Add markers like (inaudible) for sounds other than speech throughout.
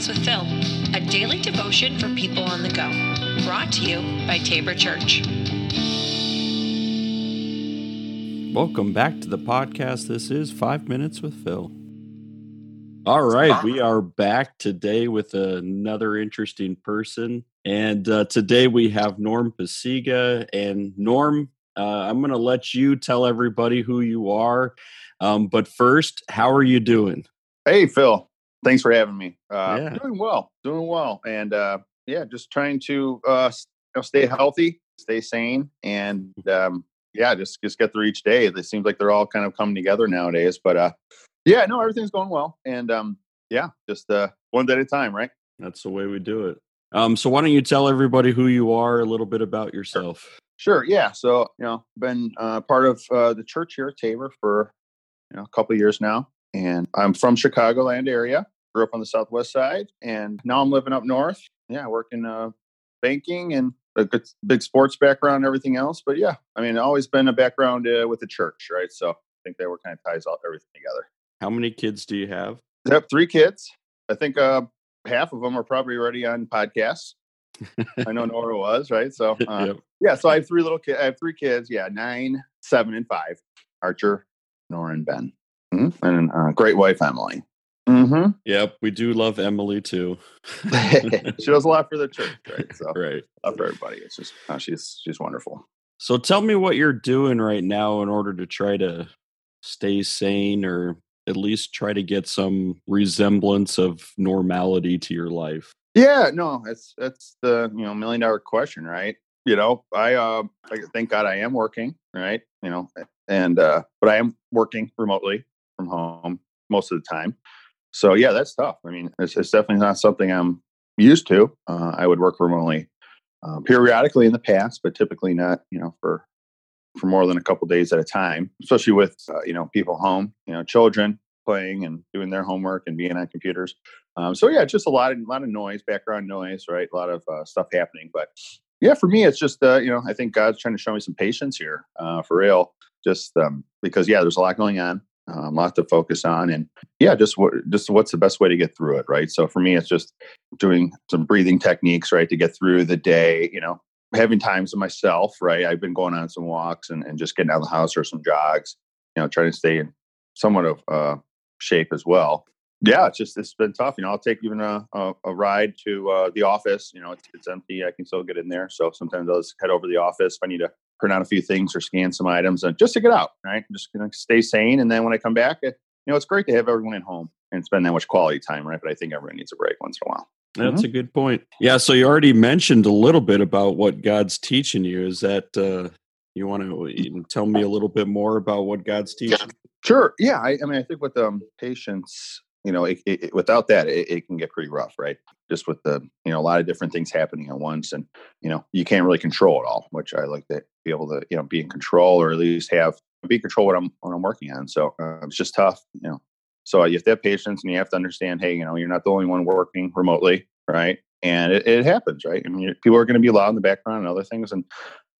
Five Minutes with Phil, a daily devotion for people on the go. Brought to you by Tabor Church. Welcome back to the podcast. This is Five Minutes with Phil. All right, we are back today with another interesting person. And uh, today we have Norm Pasiga. And Norm, uh, I'm going to let you tell everybody who you are. Um, but first, how are you doing? Hey, Phil. Thanks for having me. Uh, Yeah. Doing well, doing well, and uh, yeah, just trying to uh, s- you know, stay healthy, stay sane, and um, yeah, just just get through each day. It seems like they're all kind of coming together nowadays. But uh, yeah, no, everything's going well, and um, yeah, just uh, one day at a time, right? That's the way we do it. Um, so why don't you tell everybody who you are, a little bit about yourself? Sure. Yeah. So you know, been uh, part of uh, the church here at Tabor for you know a couple of years now, and I'm from Chicagoland area. Grew up on the southwest side, and now I'm living up north. Yeah, I work in uh, banking and a good big sports background and everything else. But yeah, I mean, always been a background uh, with the church, right? So I think that were kind of ties all everything together. How many kids do you have? I have three kids. I think uh, half of them are probably already on podcasts. (laughs) I know Nora was right. So (laughs) uh, Yep. yeah, so I have three little kids. I have three kids. Yeah, nine, seven, and five. Archer, Nora, and Ben, Mhm. and uh, great wife Emily. Mm-hmm. Yep, we do love Emily too. (laughs) she does a lot for the church, right? So (laughs) right. love for everybody. It's just uh, she's she's wonderful. So tell me what you're doing right now in order to try to stay sane or at least try to get some resemblance of normality to your life. Yeah, no, that's that's the you know million dollar question, right? You know, I uh, thank God I am working, right? You know, and uh, but I am working remotely from home most of the time. So yeah, that's tough. I mean, it's, it's definitely not something I'm used to. Uh, I would work remotely uh, periodically in the past, but typically not, you know, for for more than a couple days at a time. Especially with uh, you know people home, you know, children playing and doing their homework and being on computers. Um, so yeah, just a lot of a lot of noise, background noise, right? A lot of uh, stuff happening. But yeah, for me, it's just uh, you know, I think God's trying to show me some patience here, uh, for real. Just um, because yeah, there's a lot going on, um, a lot to focus on, and yeah, just what just what's the best way to get through it, right? So for me, it's just doing some breathing techniques, right, to get through the day. You know, having times to myself, right? I've been going on some walks and, and just getting out of the house or some jogs. You know, trying to stay in somewhat of uh, shape as well yeah, it's just it's been tough. You know, I'll take even a a, a ride to uh, the office. You know, it's, it's empty. I can still get in there. So sometimes I'll just head over to the office if I need to print out a few things or scan some items, and just to get out. Right, I'm just gonna stay sane. And then when I come back, it, you know, it's great to have everyone at home and spend that much quality time. Right, but I think everyone needs a break once in a while. That's a good point. Yeah, so you already mentioned a little bit about what God's teaching you. Is that uh, you want to tell me a little bit more about what God's teaching? Sure. Yeah. I, I mean, I think with um, patience, you know, it, it, it- without that, it, it can get pretty rough, right? Just with the, you know, a lot of different things happening at once, and you know, you can't really control it all. Which I like to be able to, you know, be in control or at least have be control what I'm what I'm working on. So uh, it's just tough, you know. So you have to have patience, and you have to understand, hey, you know, you're not the only one working remotely, right? And it, it happens, right? I mean, people are going to be loud in the background and other things, and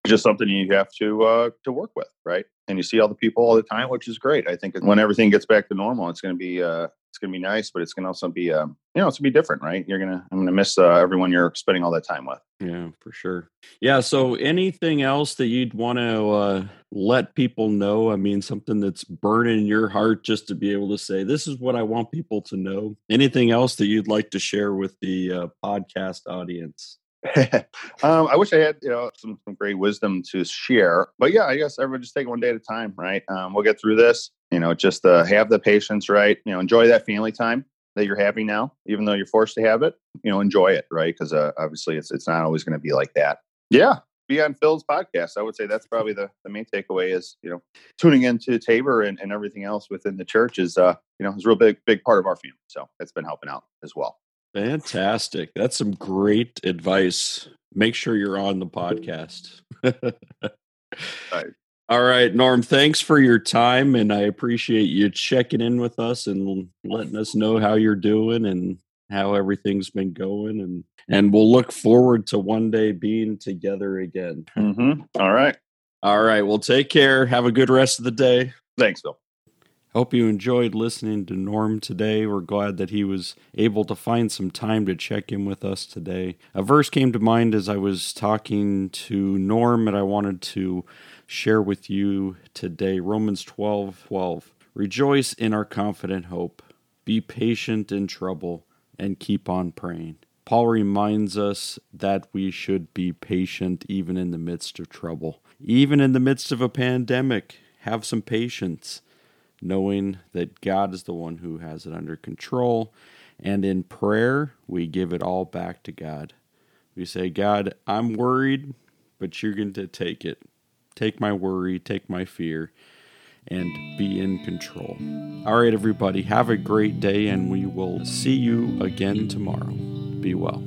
just something you have to uh, to work with, right? And you see all the people all the time, which is great. I think when everything gets back to normal, it's going to be uh, it's going to be nice, but it's going to also be um, you know it's going to be different, right? You're gonna I'm going to miss uh, everyone you're spending all that time with. Yeah, for sure. Yeah. So, anything else that you'd want to uh, let people know? I mean, something that's burning your heart just to be able to say, this is what I want people to know. Anything else that you'd like to share with the uh, podcast audience? (laughs) um, I wish I had you know some, some great wisdom to share, but yeah, I guess everyone just take one day at a time, right? Um, we'll get through this. You know, just uh, have the patience, right? You know, enjoy that family time that you're having now, even though you're forced to have it. You know, enjoy it, right? Because uh, obviously, it's it's not always going to be like that. Yeah, be on Phil's podcast. I would say that's probably the, the main takeaway is you know tuning into Tabor and, and everything else within the church is uh you know is a real big big part of our family. So it's been helping out as well. Fantastic. That's some great advice. Make sure you're on the podcast. (laughs) Right. All right, Norm, thanks for your time. And I appreciate you checking in with us and letting us know how you're doing and how everything's been going. And, and we'll look forward to one day being together again. Mm-hmm. All right. All right. Well, take care. Have a good rest of the day. Thanks, Phil. Hope you enjoyed listening to Norm today. We're glad that he was able to find some time to check in with us today. A verse came to mind as I was talking to Norm, and I wanted to share with you today Romans 12 12. Rejoice in our confident hope, be patient in trouble, and keep on praying. Paul reminds us that we should be patient even in the midst of trouble. Even in the midst of a pandemic, have some patience knowing that God is the one who has it under control. And in prayer, we give it all back to God. We say, God, I'm worried, but you're going to take it. Take my worry, take my fear, and be in control. All right, everybody, have a great day, and we will see you again tomorrow. Be well.